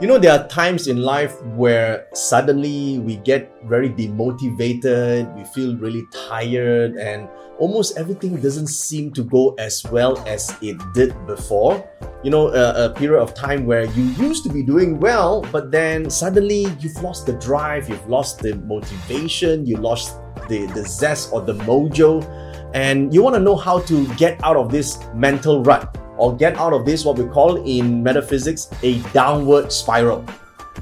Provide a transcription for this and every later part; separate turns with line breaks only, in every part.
You know, there are times in life where suddenly we get very demotivated, we feel really tired, and almost everything doesn't seem to go as well as it did before. You know, a, a, period of time where you used to be doing well, but then suddenly you've lost the drive, you've lost the motivation, you lost the, the zest or the mojo, and you want to know how to get out of this mental rut or get out of this what we call in metaphysics a downward spiral.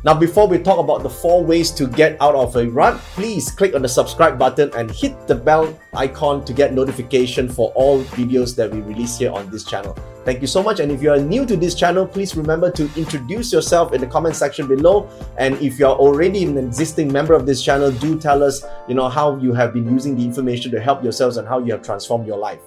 Now, before we talk about the four ways to get out of a rut, please click on the subscribe button and hit the bell icon to get notification for all videos that we release here on this channel. Thank you so much. And if you are new to this channel, please remember to introduce yourself in the comment section below. And if you are already an existing member of this channel, do tell us, you know, how you have been using the information to help yourselves and how you have transformed your life.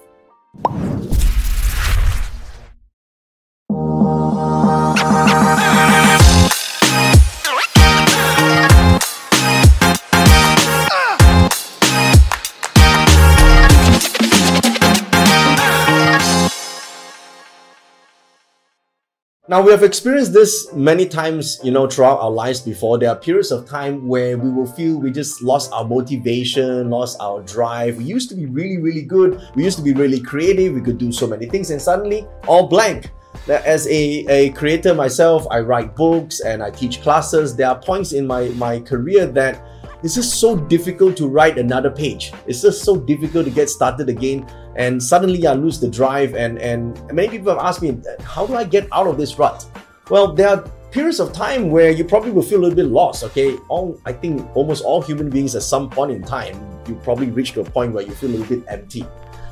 Now we have experienced this many times, you know, throughout our lives before. There are periods of time where we will feel we just lost our motivation, lost our drive. We used to be really, really good. We used to be really creative. We could do so many things, and suddenly all blank. As a, a creator myself, I write books and I teach classes. There are points in my, my career that it's just so difficult to write another page. It's just so difficult to get started again. And suddenly I lose the drive. And, and many people have asked me, how do I get out of this rut? Well, there are periods of time where you probably will feel a little bit lost. Okay, all I think almost all human beings at some point in time, you probably reach to a point where you feel a little bit empty.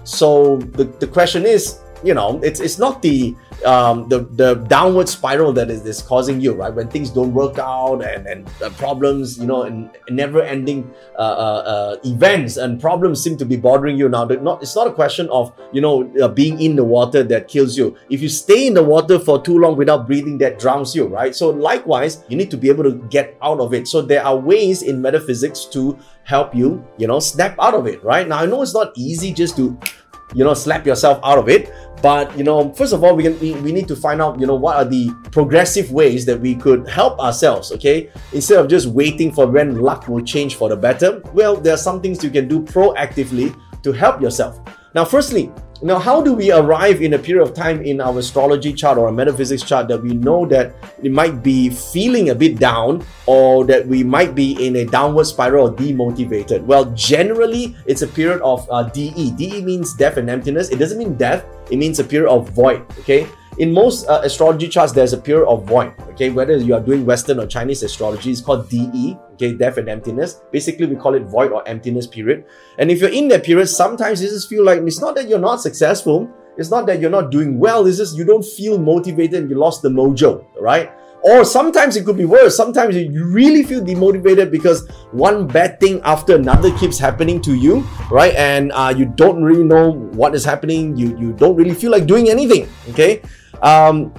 So the, the question is, you know, it's it's not the um, the the downward spiral that is, is causing you right? When things don't work out and and uh, problems you know and never ending uh, uh, uh, events and problems seem to be bothering you now not it's not a question of you know uh, being in the water that kills you. If you stay in the water for too long without breathing that drowns you right? So likewise you need to be able to get out of it. So there are ways in metaphysics to help you you know snap out of it right? Now i know it's not easy just to you know slap yourself out of it. But you know first of all we, can, we, we need to find out you know what are the progressive ways that we could help ourselves okay? Instead of just waiting for when luck will change for the better well there are some things you can do proactively to help yourself now firstly now, how do we arrive in a period of time in our astrology chart or a metaphysics chart that we know that it might be feeling a bit down or that we might be in a downward spiral or demotivated? Well, generally, it's a period of uh, DE. DE means death and emptiness. It doesn't mean death, it means a period of void, okay? in most uh, astrology charts, there's a period of void. Okay, whether you are doing Western or Chinese astrology, it's called DE. Okay, death and emptiness. Basically, we call it void or emptiness period. And if you're in that period, sometimes you just feel like it's not that you're not successful. It's not that you're not doing well. It's just you don't feel motivated and you lost the mojo. Right? Or sometimes it could be worse. Sometimes you really feel demotivated because one bad thing after another keeps happening to you, right? And uh, you don't really know what is happening. You you don't really feel like doing anything. Okay. Um,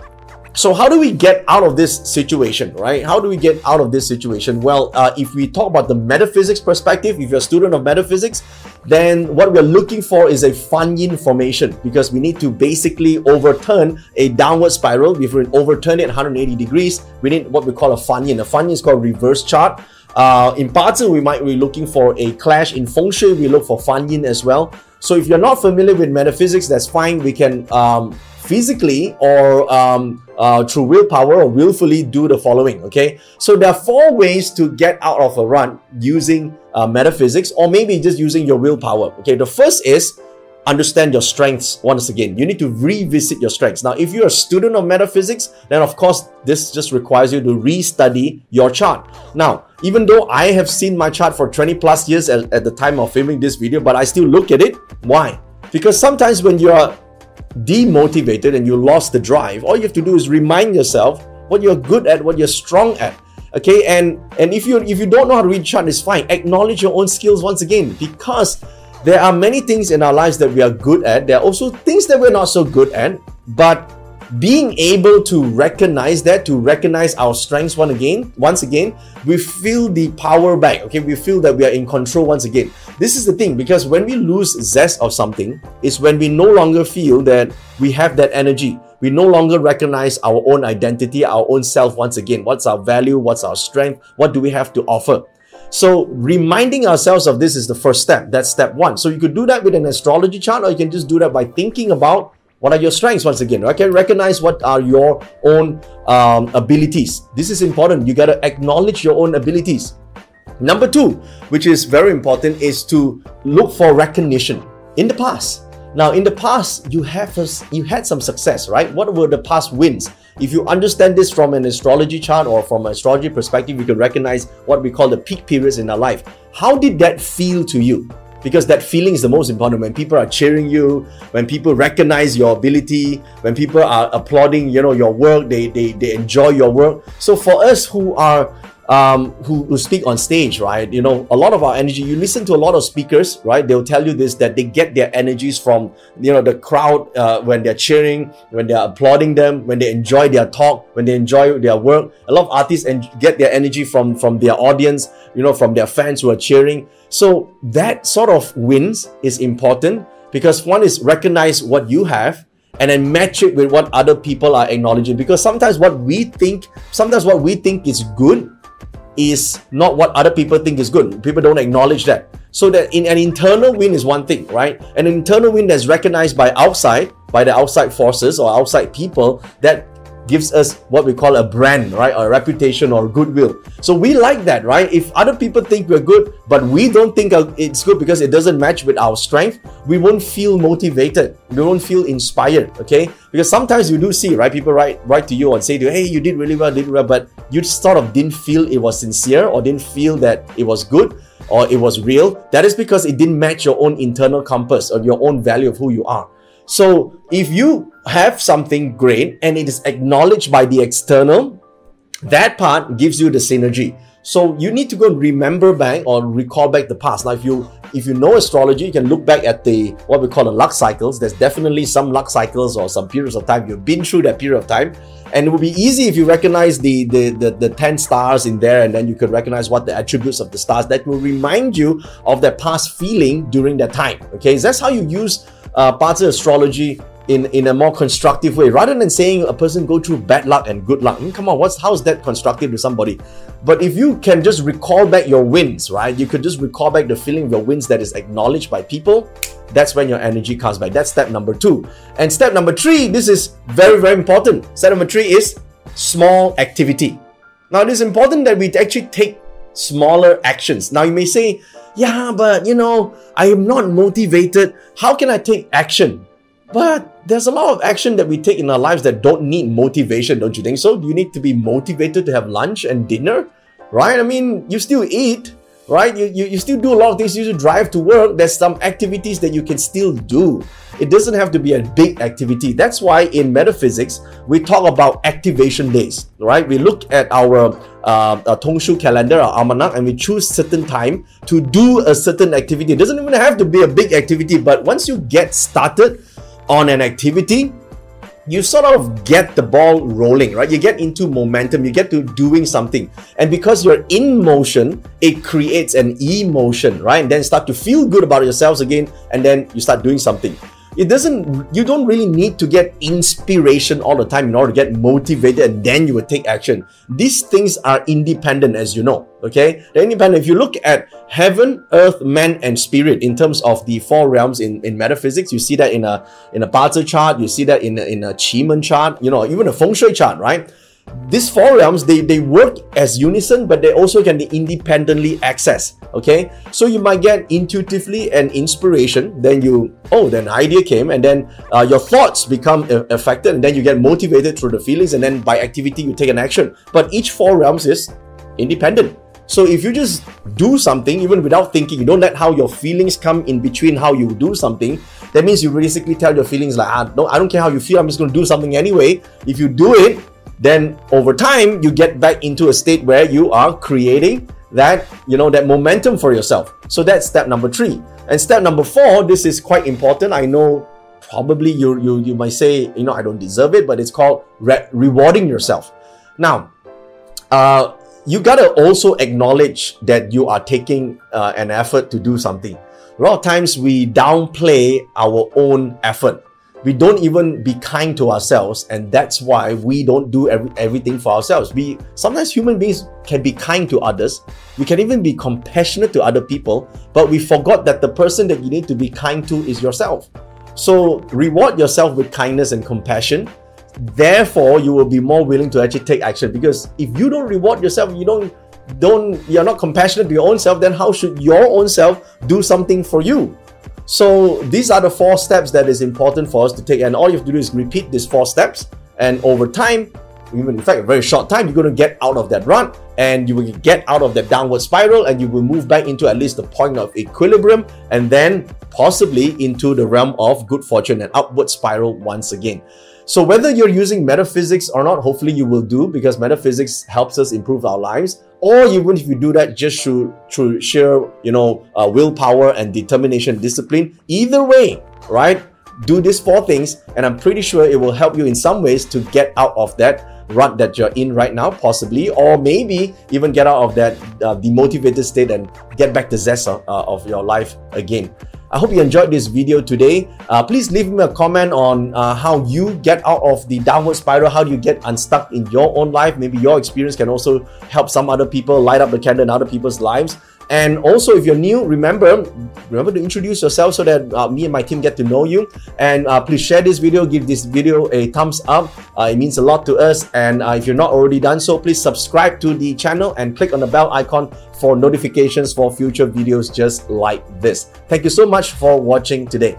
so how do we get out of this situation, right? How do we get out of this situation? Well, uh, if we talk about the metaphysics perspective, if you're a student of metaphysics, then what we're looking for is a Fan Yin formation because we need to basically overturn a downward spiral. If we overturn it 180 degrees, we need what we call a Fan Yin. A Fan Yin is called reverse chart. Uh, in Bazi, we might be looking for a clash. In Feng Shui, we look for Fan Yin as well. So if you're not familiar with metaphysics, that's fine. We can um, physically or um, uh, through willpower or willfully do the following. Okay, so there are four ways to get out of a run using uh, metaphysics or maybe just using your willpower. Okay, the first is understand your strengths once again. You need to revisit your strengths. Now, if you're a student of metaphysics, then of course, this just requires you to restudy your chart. Now, even though I have seen my chart for 20 plus years at, at the time of filming this video, but I still look at it. Why? Because sometimes when you're demotivated and you lost the drive, all you have to do is remind yourself what you're good at, what you're strong at. Okay, and and if you if you don't know how to read chart, it's fine. Acknowledge your own skills once again because there are many things in our lives that we are good at. There are also things that we're not so good at, but being able to recognize that to recognize our strengths once again once again we feel the power back okay we feel that we are in control once again this is the thing because when we lose zest of something is when we no longer feel that we have that energy we no longer recognize our own identity, our own self once again. What's our value? What's our strength? What do we have to offer? So reminding ourselves of this is the first step. That's step one. So you could do that with an astrology chart, or you can just do that by thinking about what are your strengths once again. Okay, recognize what are your own um, abilities. This is important. You got to acknowledge your own abilities. Number two, which is very important, is to look for recognition in the past. Now, in the past, you have you had some success, right? What were the past wins? If you understand this from an astrology chart or from an astrology perspective, you can recognize what we call the peak periods in our life. How did that feel to you? Because that feeling is the most important. When people are cheering you, when people recognize your ability, when people are applauding, you know, your work, they they, they enjoy your work. So for us who are um, who, who speak on stage, right? You know, a lot of our energy, you listen to a lot of speakers, right? They'll tell you this that they get their energies from, you know, the crowd uh, when they're cheering, when they're applauding them, when they enjoy their talk, when they enjoy their work. A lot of artists en- get their energy from, from their audience, you know, from their fans who are cheering. So that sort of wins is important because one is recognize what you have and then match it with what other people are acknowledging because sometimes what we think sometimes what we think is good is not what other people think is good. People don't acknowledge that. So that in an internal win is one thing, right? An internal win that's recognized by outside, by the outside forces or outside people, that gives us what we call a brand, right? Or a reputation or goodwill. So we like that, right? If other people think we're good, but we don't think it's good because it doesn't match with our strength, we won't feel motivated. We won't feel inspired, okay? Because sometimes you do see, right? People write write to you and say to you, hey, you did really well, did well, but you sort of didn't feel it was sincere or didn't feel that it was good or it was real. That is because it didn't match your own internal compass or your own value of who you are. So if you have something great and it is acknowledged by the external, that part gives you the synergy. So you need to go remember back or recall back the past. Now, if you if you know astrology, you can look back at the what we call the luck cycles. There's definitely some luck cycles or some periods of time you've been through that period of time, and it would be easy if you recognize the the the, the ten stars in there, and then you could recognize what the attributes of the stars that will remind you of that past feeling during that time. Okay, that's how you use uh, parts of astrology in, in a more constructive way rather than saying a person go through bad luck and good luck. Mean, come on, what's how's that constructive to somebody? But if you can just recall back your wins, right? You could just recall back the feeling of your wins that is acknowledged by people. That's when your energy comes back. That's step number two. And step number three, this is very, very important. Step number three is small activity. Now, it is important that we actually take smaller actions. Now, you may say, yeah, but you know, I am not motivated. How can I take action? But there's a lot of action that we take in our lives that don't need motivation, don't you think so? Do you need to be motivated to have lunch and dinner? Right? I mean, you still eat, right? You, you, you still do a lot of things. You drive to work. There's some activities that you can still do. It doesn't have to be a big activity. That's why in metaphysics, we talk about activation days, right? We look at our uh, uh, Tongshu calendar, our almanac, and we choose certain time to do a certain activity. It doesn't even have to be a big activity, but once you get started on an activity, you sort of get the ball rolling, right? You get into momentum, you get to doing something. And because you're in motion, it creates an emotion, right? And then start to feel good about yourselves again, and then you start doing something it doesn't you don't really need to get inspiration all the time in order to get motivated and then you will take action. These things are independent as you know okay? They're independent. If you look at heaven earth man and spirit in terms of the four realms in, in metaphysics you see that in a in a Bazi chart you see that in a, in a Qi chart you know even a feng shui chart right these four realms they, they work as unison but they also can be independently accessed okay? So you might get intuitively an inspiration then you oh then idea came and then uh, your thoughts become uh, affected and then you get motivated through the feelings and then by activity you take an action. But each four realms is independent. So if you just do something even without thinking you don't let how your feelings come in between how you do something that means you basically tell your feelings like ah, no, i don't care how you feel i'm just going to do something anyway. If you do it then over time you get back into a state where you are creating that you know that momentum for yourself. So that's step number three. And step number four this is quite important. I know probably you you, you might say you know i don't deserve it but it's called re- rewarding yourself. Now uh, you gotta also acknowledge that you are taking uh, an effort to do something. A lot of times we downplay our own effort we don't even be kind to ourselves and that's why we don't do every, everything for ourselves. We sometimes human beings can be kind to others. We can even be compassionate to other people but we forgot that the person that you need to be kind to is yourself. So reward yourself with kindness and compassion. Therefore you will be more willing to actually take action because if you don't reward yourself you don't don't you're not compassionate to your own self then how should your own self do something for you so these are the four steps that is important for us to take and all you have to do is repeat these four steps and over time even in fact a very short time you're going to get out of that rut and you will get out of that downward spiral and you will move back into at least the point of equilibrium and then possibly into the realm of good fortune and upward spiral once again so whether you're using metaphysics or not, hopefully you will do because metaphysics helps us improve our lives. Or even if you do that just through, through sheer, you know, uh, willpower and determination, discipline. Either way, right? Do these four things, and I'm pretty sure it will help you in some ways to get out of that rut that you're in right now, possibly, or maybe even get out of that uh, demotivated state and get back the zest uh, of your life again. I hope you enjoyed this video today. Uh, please leave me a comment on uh, how you get out of the downward spiral, how do you get unstuck in your own life. Maybe your experience can also help some other people light up the candle in other people's lives. And also, if you're new, remember remember to introduce yourself so that uh, me and my team get to know you. And uh, please share this video, give this video a thumbs up. Uh, it means a lot to us. And uh, if you're not already done so, please subscribe to the channel and click on the bell icon for notifications for future videos just like this. Thank you so much for watching today.